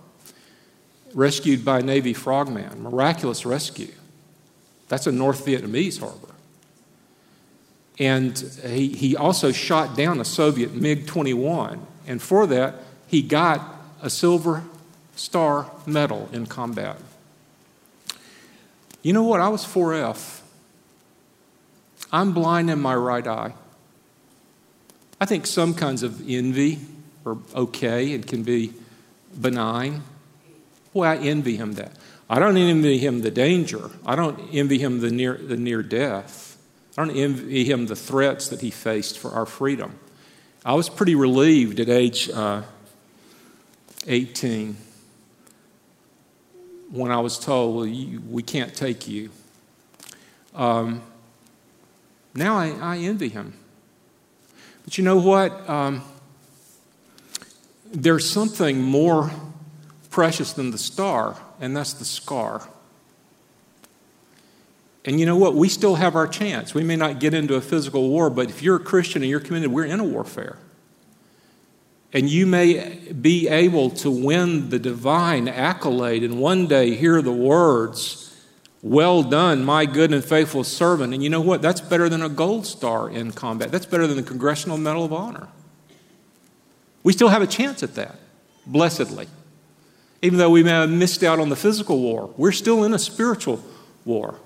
rescued by Navy frogman. Miraculous rescue. That's a North Vietnamese harbor. And he, he also shot down a Soviet MiG 21. And for that, he got a Silver Star medal in combat. You know what? I was 4F. I'm blind in my right eye. I think some kinds of envy are okay and can be benign. Boy, I envy him that. I don't envy him the danger. I don't envy him the near, the near death. I don't envy him the threats that he faced for our freedom. I was pretty relieved at age uh, 18 when I was told, well, you, we can't take you. Um, now I, I, envy him. But you know what? Um, there's something more precious than the star, and that's the scar. And you know what? We still have our chance. We may not get into a physical war, but if you're a Christian and you're committed, we're in a warfare. And you may be able to win the divine accolade and one day hear the words, Well done, my good and faithful servant. And you know what? That's better than a gold star in combat. That's better than the Congressional Medal of Honor. We still have a chance at that, blessedly. Even though we may have missed out on the physical war, we're still in a spiritual war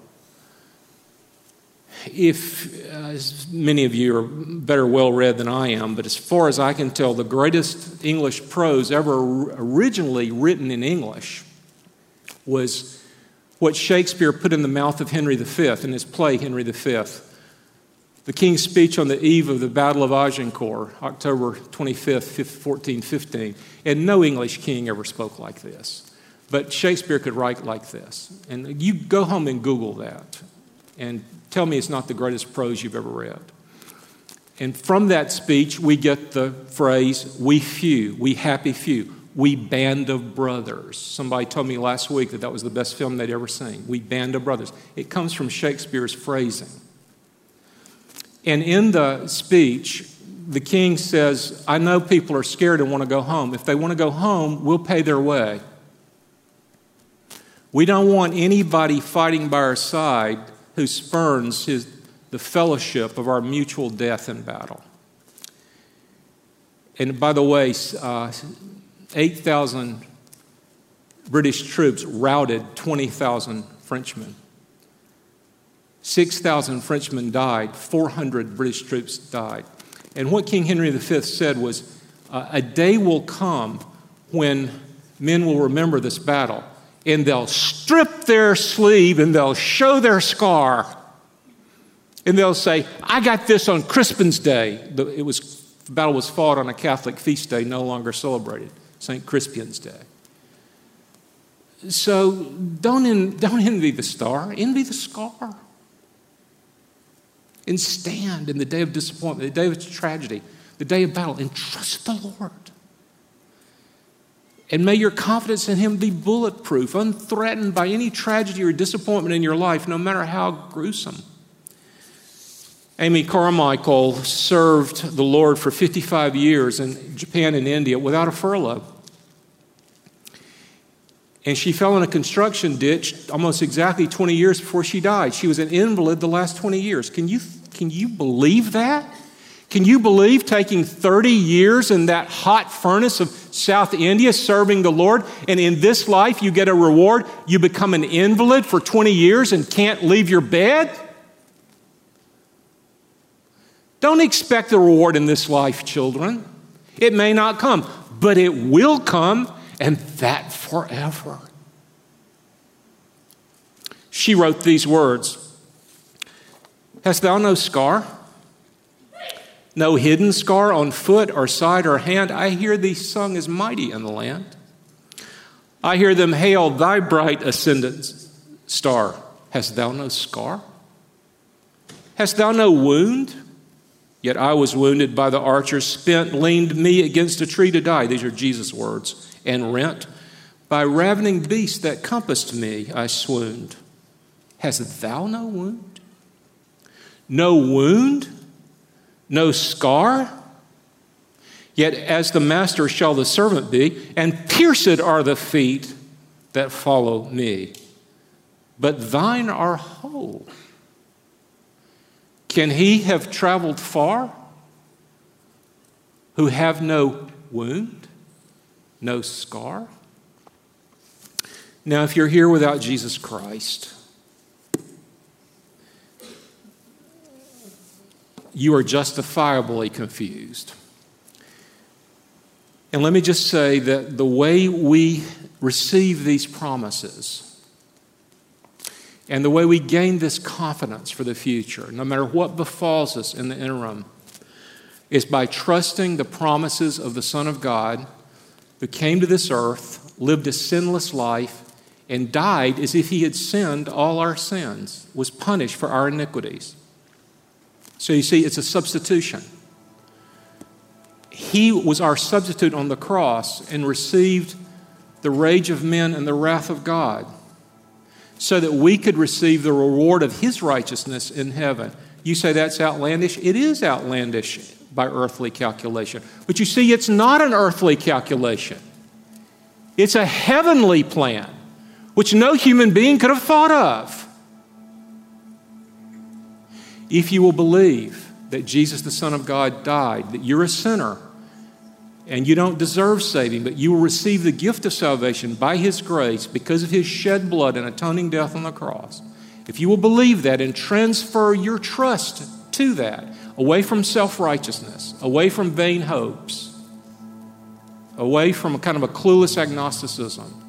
if uh, many of you are better well read than I am, but as far as I can tell, the greatest English prose ever originally written in English was what Shakespeare put in the mouth of Henry V in his play Henry V. The King's speech on the eve of the Battle of Agincourt, October 25th, 1415. And no English king ever spoke like this. But Shakespeare could write like this. And you go home and Google that and tell me it's not the greatest prose you've ever read. And from that speech, we get the phrase, we few, we happy few, we band of brothers. Somebody told me last week that that was the best film they'd ever seen. We band of brothers. It comes from Shakespeare's phrasing. And in the speech, the king says, I know people are scared and want to go home. If they want to go home, we'll pay their way. We don't want anybody fighting by our side who spurns his, the fellowship of our mutual death in battle. And by the way, uh, 8,000 British troops routed 20,000 Frenchmen. 6,000 Frenchmen died, 400 British troops died. And what King Henry V said was uh, a day will come when men will remember this battle and they'll strip their sleeve and they'll show their scar. And they'll say, I got this on Crispin's Day. It was, the battle was fought on a Catholic feast day, no longer celebrated, St. Crispian's Day. So don't, don't envy the star, envy the scar. And stand in the day of disappointment, the day of tragedy, the day of battle, and trust the Lord. And may your confidence in Him be bulletproof, unthreatened by any tragedy or disappointment in your life, no matter how gruesome. Amy Carmichael served the Lord for 55 years in Japan and India without a furlough. And she fell in a construction ditch almost exactly 20 years before she died. She was an invalid the last 20 years. Can you, can you believe that? Can you believe taking 30 years in that hot furnace of South India serving the Lord, and in this life you get a reward? You become an invalid for 20 years and can't leave your bed? Don't expect the reward in this life, children. It may not come, but it will come, and that forever. She wrote these words Hast thou no scar? No hidden scar on foot or side or hand. I hear thee sung as mighty in the land. I hear them hail thy bright ascendant star. Hast thou no scar? Hast thou no wound? Yet I was wounded by the archer, spent, leaned me against a tree to die. These are Jesus' words. And rent. By ravening beasts that compassed me, I swooned. Hast thou no wound? No wound? No scar. Yet as the master shall the servant be, and pierced are the feet that follow me. But thine are whole. Can he have traveled far who have no wound, no scar? Now, if you're here without Jesus Christ, you are justifiably confused. And let me just say that the way we receive these promises and the way we gain this confidence for the future, no matter what befalls us in the interim, is by trusting the promises of the Son of God who came to this earth, lived a sinless life, and died as if he had sinned all our sins, was punished for our iniquities. So you see, it's a substitution. He was our substitute on the cross and received the rage of men and the wrath of God so that we could receive the reward of his righteousness in heaven. You say that's outlandish? It is outlandish by earthly calculation. But you see, it's not an earthly calculation, it's a heavenly plan, which no human being could have thought of. If you will believe that Jesus, the Son of God, died, that you're a sinner, and you don't deserve saving, but you will receive the gift of salvation by His grace because of His shed blood and atoning death on the cross. If you will believe that and transfer your trust to that, away from self righteousness, away from vain hopes, away from a kind of a clueless agnosticism,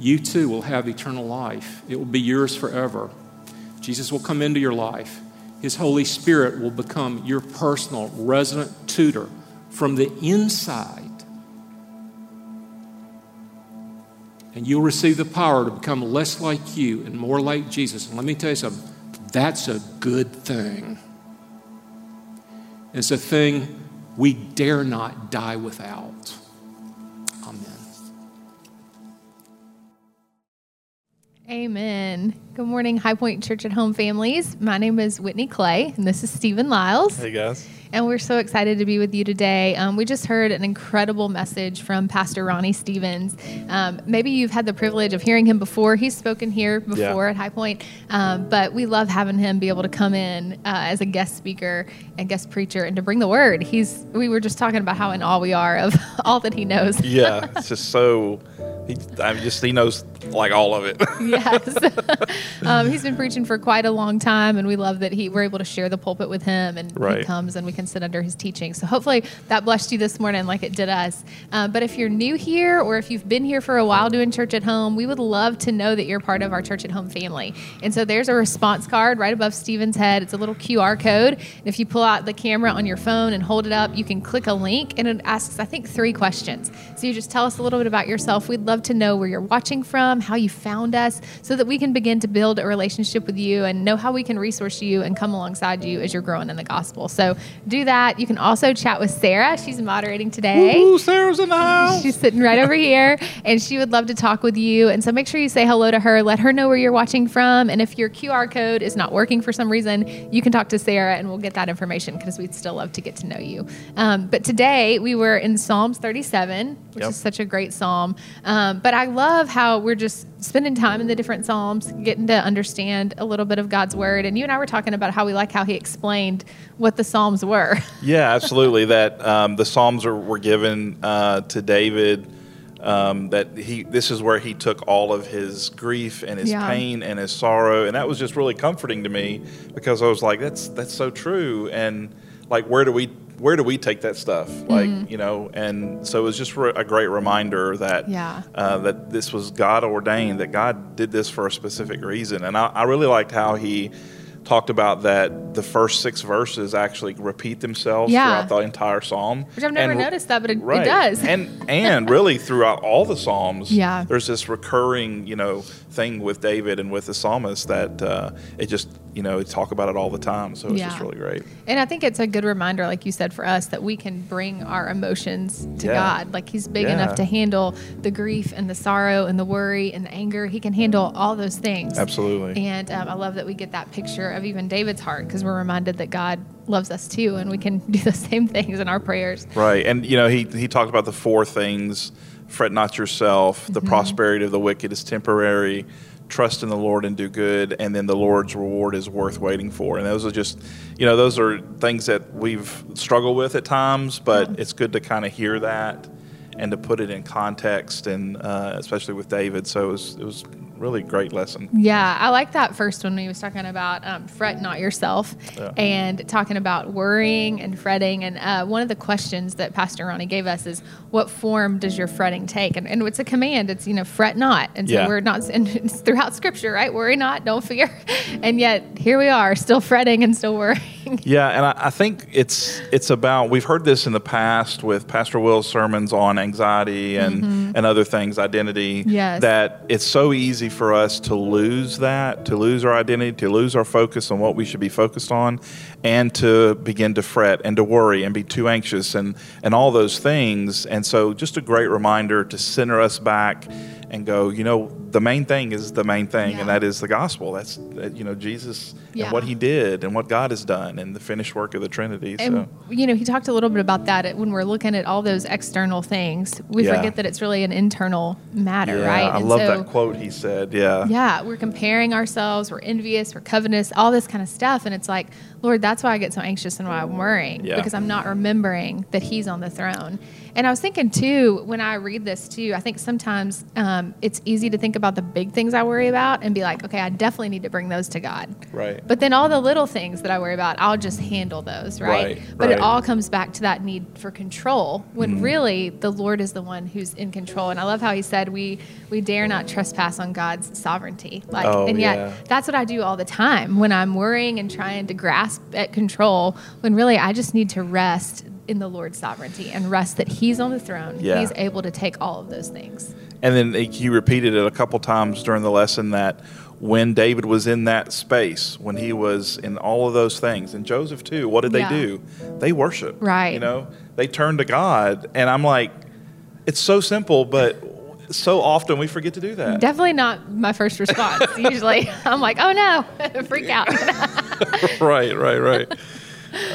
you too will have eternal life. It will be yours forever. Jesus will come into your life. His Holy Spirit will become your personal resident tutor from the inside. And you'll receive the power to become less like you and more like Jesus. And let me tell you something that's a good thing. It's a thing we dare not die without. Amen. Good morning, High Point Church at Home families. My name is Whitney Clay, and this is Stephen Lyles. Hey, guys and we're so excited to be with you today. Um, we just heard an incredible message from Pastor Ronnie Stevens. Um, maybe you've had the privilege of hearing him before. He's spoken here before yeah. at High Point, um, but we love having him be able to come in uh, as a guest speaker and guest preacher and to bring the word. He's. We were just talking about how in awe we are of all that he knows. yeah, it's just so. He, I mean, just he knows like all of it. yes, um, he's been preaching for quite a long time, and we love that he we're able to share the pulpit with him, and right. he comes and we can sit under his teaching. So hopefully that blessed you this morning like it did us. Uh, but if you're new here or if you've been here for a while doing church at home, we would love to know that you're part of our church at home family. And so there's a response card right above Stephen's head. It's a little QR code. And if you pull out the camera on your phone and hold it up, you can click a link and it asks, I think, three questions. So you just tell us a little bit about yourself. We'd love to know where you're watching from, how you found us, so that we can begin to build a relationship with you and know how we can resource you and come alongside you as you're growing in the gospel. So do that. You can also chat with Sarah. She's moderating today. Ooh, Sarah's in the house. She's sitting right over here, and she would love to talk with you. And so make sure you say hello to her. Let her know where you're watching from. And if your QR code is not working for some reason, you can talk to Sarah, and we'll get that information because we'd still love to get to know you. Um, but today we were in Psalms 37, which yep. is such a great psalm. Um, but I love how we're just spending time in the different psalms, getting to understand a little bit of God's word. And you and I were talking about how we like how He explained what the psalms were. yeah, absolutely. that um, the psalms are, were given uh, to David. Um, that he this is where he took all of his grief and his yeah. pain and his sorrow, and that was just really comforting to me because I was like, that's that's so true. And like, where do we where do we take that stuff? Like, mm-hmm. you know, and so it was just a great reminder that yeah. uh, that this was God ordained, that God did this for a specific reason. And I, I really liked how he talked about that the first six verses actually repeat themselves yeah. throughout the entire psalm. Which I've never and, noticed that, but it, right. it does. and and really throughout all the psalms, yeah. there's this recurring, you know, thing with David and with the psalmist that uh, it just you know we talk about it all the time. So it's yeah. just really great. And I think it's a good reminder, like you said, for us that we can bring our emotions to yeah. God. Like He's big yeah. enough to handle the grief and the sorrow and the worry and the anger. He can handle all those things. Absolutely. And um, I love that we get that picture of even David's heart because we're reminded that God loves us too, and we can do the same things in our prayers. Right. And you know, he he talked about the four things fret not yourself. The mm-hmm. prosperity of the wicked is temporary. Trust in the Lord and do good, and then the Lord's reward is worth waiting for. And those are just, you know, those are things that we've struggled with at times, but it's good to kind of hear that and to put it in context, and uh, especially with David. So it was, it was really great lesson. Yeah, I like that first one when he was talking about um, fret not yourself yeah. and talking about worrying and fretting. And uh, one of the questions that Pastor Ronnie gave us is, what form does your fretting take? And, and it's a command. It's, you know, fret not. And so yeah. we're not, and it's throughout scripture, right? Worry not, don't fear. And yet here we are still fretting and still worrying. Yeah. And I, I think it's, it's about, we've heard this in the past with Pastor Will's sermons on anxiety and, mm-hmm. and other things, identity, yes. that it's so easy for us to lose that, to lose our identity, to lose our focus on what we should be focused on, and to begin to fret and to worry and be too anxious and, and all those things. And so, just a great reminder to center us back and go, you know, the main thing is the main thing, yeah. and that is the gospel. That's, you know, Jesus yeah. and what he did and what God has done and the finished work of the Trinity. And, so, you know, he talked a little bit about that when we're looking at all those external things. We yeah. forget that it's really an internal matter, right? I and love so, that quote he said. Yeah. Yeah. We're comparing ourselves, we're envious, we're covetous, all this kind of stuff. And it's like, Lord, that's why I get so anxious and why I'm worrying because I'm not remembering that he's on the throne. And I was thinking too, when I read this too, I think sometimes um, it's easy to think about the big things I worry about and be like, okay, I definitely need to bring those to God. Right. But then all the little things that I worry about, I'll just handle those, right? right but right. it all comes back to that need for control when mm really the Lord is the one who's in control. And I love how he said we we dare not trespass on God's sovereignty. Like oh, and yet yeah. that's what I do all the time when I'm worrying and trying to grasp at control when really I just need to rest in the Lord's sovereignty and rest that He's on the throne. Yeah. He's able to take all of those things. And then he repeated it a couple times during the lesson that when David was in that space, when he was in all of those things, and Joseph too, what did they yeah. do? They worship. Right. You know, they turned to God. And I'm like, it's so simple, but so often we forget to do that. Definitely not my first response. Usually I'm like, oh no, freak out. right, right, right.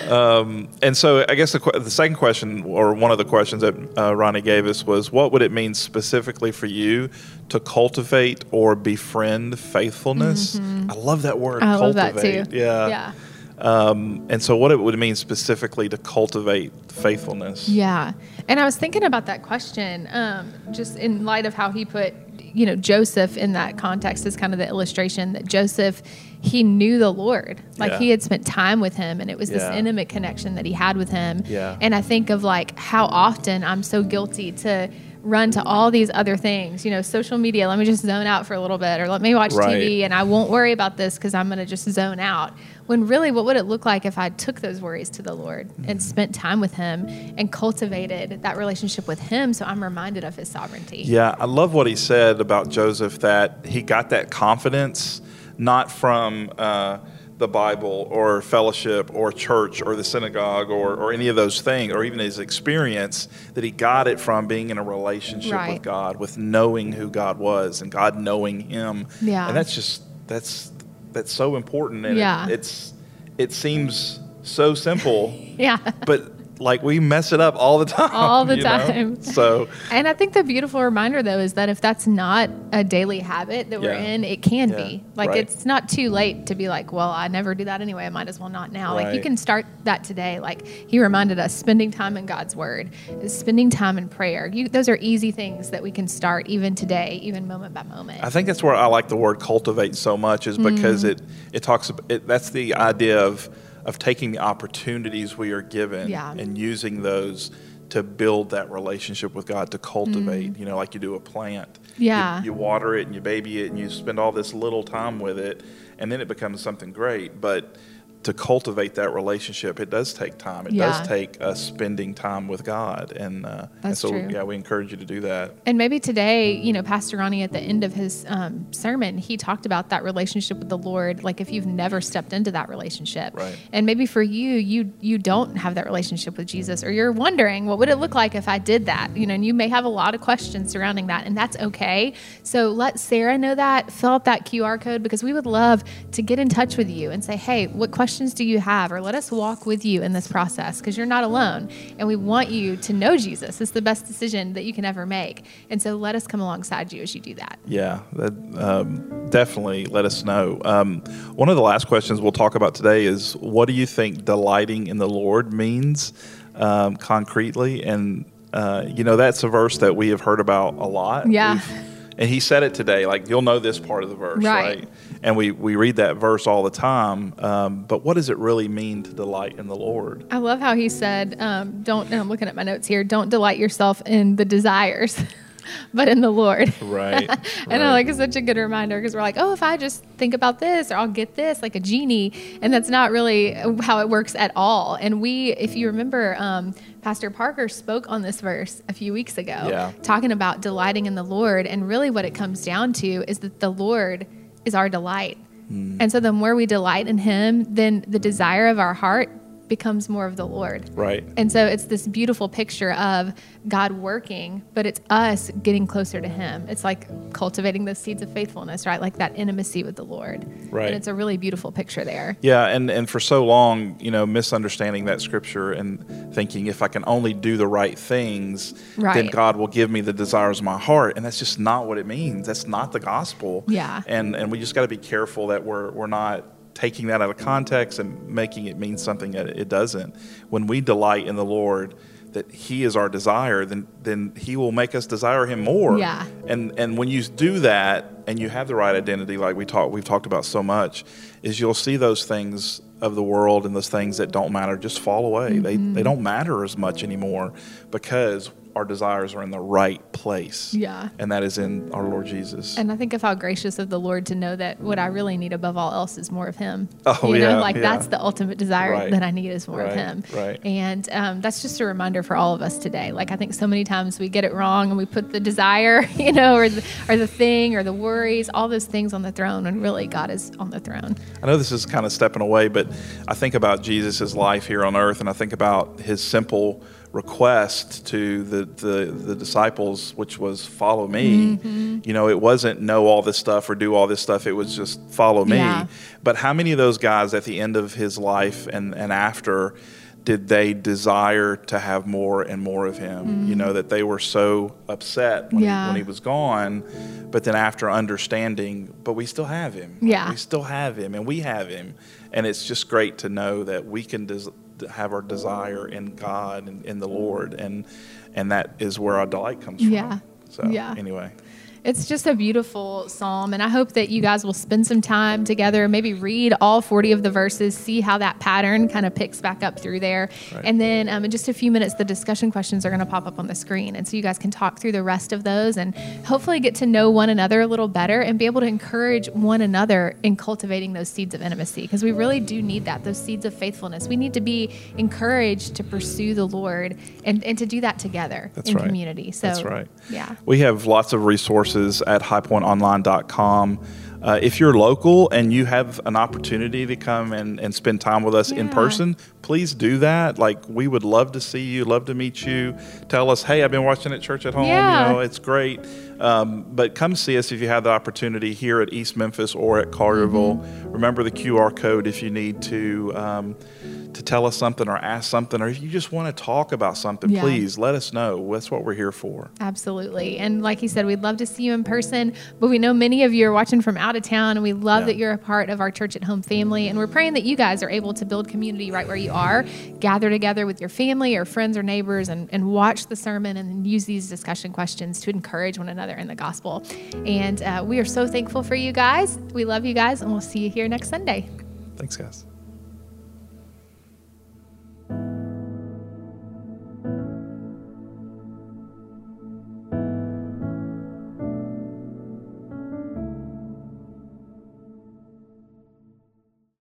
Um, and so I guess the, the, second question, or one of the questions that uh, Ronnie gave us, was what would it mean specifically for you to cultivate or befriend faithfulness? Mm-hmm. I love that word. I cultivate. love that too. Yeah. Yeah. Um, and so, what it would mean specifically to cultivate faithfulness? Yeah, and I was thinking about that question, um, just in light of how he put, you know, Joseph in that context as kind of the illustration that Joseph he knew the Lord. Like yeah. he had spent time with him and it was this intimate connection that he had with him. Yeah. And I think of like how often I'm so guilty to run to all these other things, you know, social media, let me just zone out for a little bit or let me watch right. TV and I won't worry about this cuz I'm going to just zone out. When really what would it look like if I took those worries to the Lord mm-hmm. and spent time with him and cultivated that relationship with him so I'm reminded of his sovereignty. Yeah, I love what he said about Joseph that he got that confidence not from uh, the Bible or fellowship or church or the synagogue or, or any of those things or even his experience, that he got it from being in a relationship right. with God, with knowing who God was and God knowing him. Yeah. And that's just, that's, that's so important. And yeah. it, it's, it seems so simple. yeah. But like we mess it up all the time. All the time. Know? So, and I think the beautiful reminder though is that if that's not a daily habit that we're in, it can yeah. be. Like right. it's not too late to be like, well, I never do that anyway. I might as well not now. Right. Like you can start that today. Like he reminded us, spending time in God's Word, spending time in prayer. You, those are easy things that we can start even today, even moment by moment. I think that's where I like the word cultivate so much, is because mm. it it talks. It, that's the idea of of taking the opportunities we are given yeah. and using those to build that relationship with God, to cultivate, mm. you know, like you do a plant. Yeah. You, you, water it and you baby it and you spend all this little time with it, and then it becomes something great. But to cultivate that relationship, it does take time. It yeah. does take us spending time with God, and, uh, and so true. yeah, we encourage you to do that. And maybe today, you know, Pastor Ronnie at the end of his um, sermon, he talked about that relationship with the Lord. Like if you've never stepped into that relationship, right. and maybe for you, you you don't have that relationship with Jesus, or you're wondering, what would it look like if I did that? You know, and you may have a lot of questions surrounding that, and that's okay. So let Sarah know that. Fill out that QR code because we would love to get in touch with you and say, hey, what questions questions do you have? Or let us walk with you in this process because you're not alone. And we want you to know Jesus. It's the best decision that you can ever make. And so let us come alongside you as you do that. Yeah, that, um, definitely let us know. Um, one of the last questions we'll talk about today is what do you think delighting in the Lord means um, concretely? And, uh, you know, that's a verse that we have heard about a lot. Yeah. We've, and he said it today. Like you'll know this part of the verse, right? right? And we we read that verse all the time. Um, but what does it really mean to delight in the Lord? I love how he said, um, "Don't." And I'm looking at my notes here. Don't delight yourself in the desires. but in the Lord. Right. and right. I like it's such a good reminder because we're like, oh, if I just think about this or I'll get this like a genie. And that's not really how it works at all. And we, if you remember, um, Pastor Parker spoke on this verse a few weeks ago, yeah. talking about delighting in the Lord. And really what it comes down to is that the Lord is our delight. Mm. And so the more we delight in Him, then the desire of our heart becomes more of the Lord. Right. And so it's this beautiful picture of God working, but it's us getting closer to Him. It's like cultivating those seeds of faithfulness, right? Like that intimacy with the Lord. Right. And it's a really beautiful picture there. Yeah, and and for so long, you know, misunderstanding that scripture and thinking if I can only do the right things, right. then God will give me the desires of my heart, and that's just not what it means. That's not the gospel. Yeah. And and we just got to be careful that we're we're not taking that out of context and making it mean something that it doesn't. When we delight in the Lord, that He is our desire, then then He will make us desire Him more. Yeah. And and when you do that and you have the right identity, like we talk we've talked about so much, is you'll see those things of the world and those things that don't matter just fall away. Mm-hmm. They they don't matter as much anymore because our desires are in the right place. Yeah. And that is in our Lord Jesus. And I think of how gracious of the Lord to know that what I really need above all else is more of Him. Oh, you yeah. Know, like yeah. that's the ultimate desire right. that I need is more right. of Him. Right. And um, that's just a reminder for all of us today. Like I think so many times we get it wrong and we put the desire, you know, or the, or the thing or the worries, all those things on the throne when really God is on the throne. I know this is kind of stepping away, but I think about Jesus' life here on earth and I think about his simple request to the, the, the, disciples, which was follow me. Mm-hmm. You know, it wasn't know all this stuff or do all this stuff. It was just follow me. Yeah. But how many of those guys at the end of his life and, and after did they desire to have more and more of him? Mm-hmm. You know, that they were so upset when, yeah. he, when he was gone. But then after understanding, but we still have him. Yeah. We still have him and we have him. And it's just great to know that we can des- have our desire in God and in the Lord, and and that is where our delight comes from. Yeah. So yeah. anyway. It's just a beautiful psalm, and I hope that you guys will spend some time together, maybe read all 40 of the verses, see how that pattern kind of picks back up through there. Right. And then um, in just a few minutes, the discussion questions are going to pop up on the screen. And so you guys can talk through the rest of those and hopefully get to know one another a little better and be able to encourage one another in cultivating those seeds of intimacy because we really do need that, those seeds of faithfulness. We need to be encouraged to pursue the Lord and, and to do that together That's in right. community. So, That's right. Yeah. We have lots of resources resources at highpointonline.com. Uh, if you're local and you have an opportunity to come and, and spend time with us yeah. in person, please do that. Like, we would love to see you, love to meet you. Tell us, hey, I've been watching at church at home. Yeah. You know, it's great. Um, but come see us if you have the opportunity here at East Memphis or at Collierville. Mm-hmm. Remember the QR code if you need to. Um, to tell us something or ask something, or if you just want to talk about something, yeah. please let us know. That's what we're here for. Absolutely. And like you said, we'd love to see you in person, but we know many of you are watching from out of town, and we love yeah. that you're a part of our church at home family. And we're praying that you guys are able to build community right where you are, gather together with your family or friends or neighbors, and, and watch the sermon and use these discussion questions to encourage one another in the gospel. And uh, we are so thankful for you guys. We love you guys, and we'll see you here next Sunday. Thanks, guys.